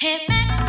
Hit me.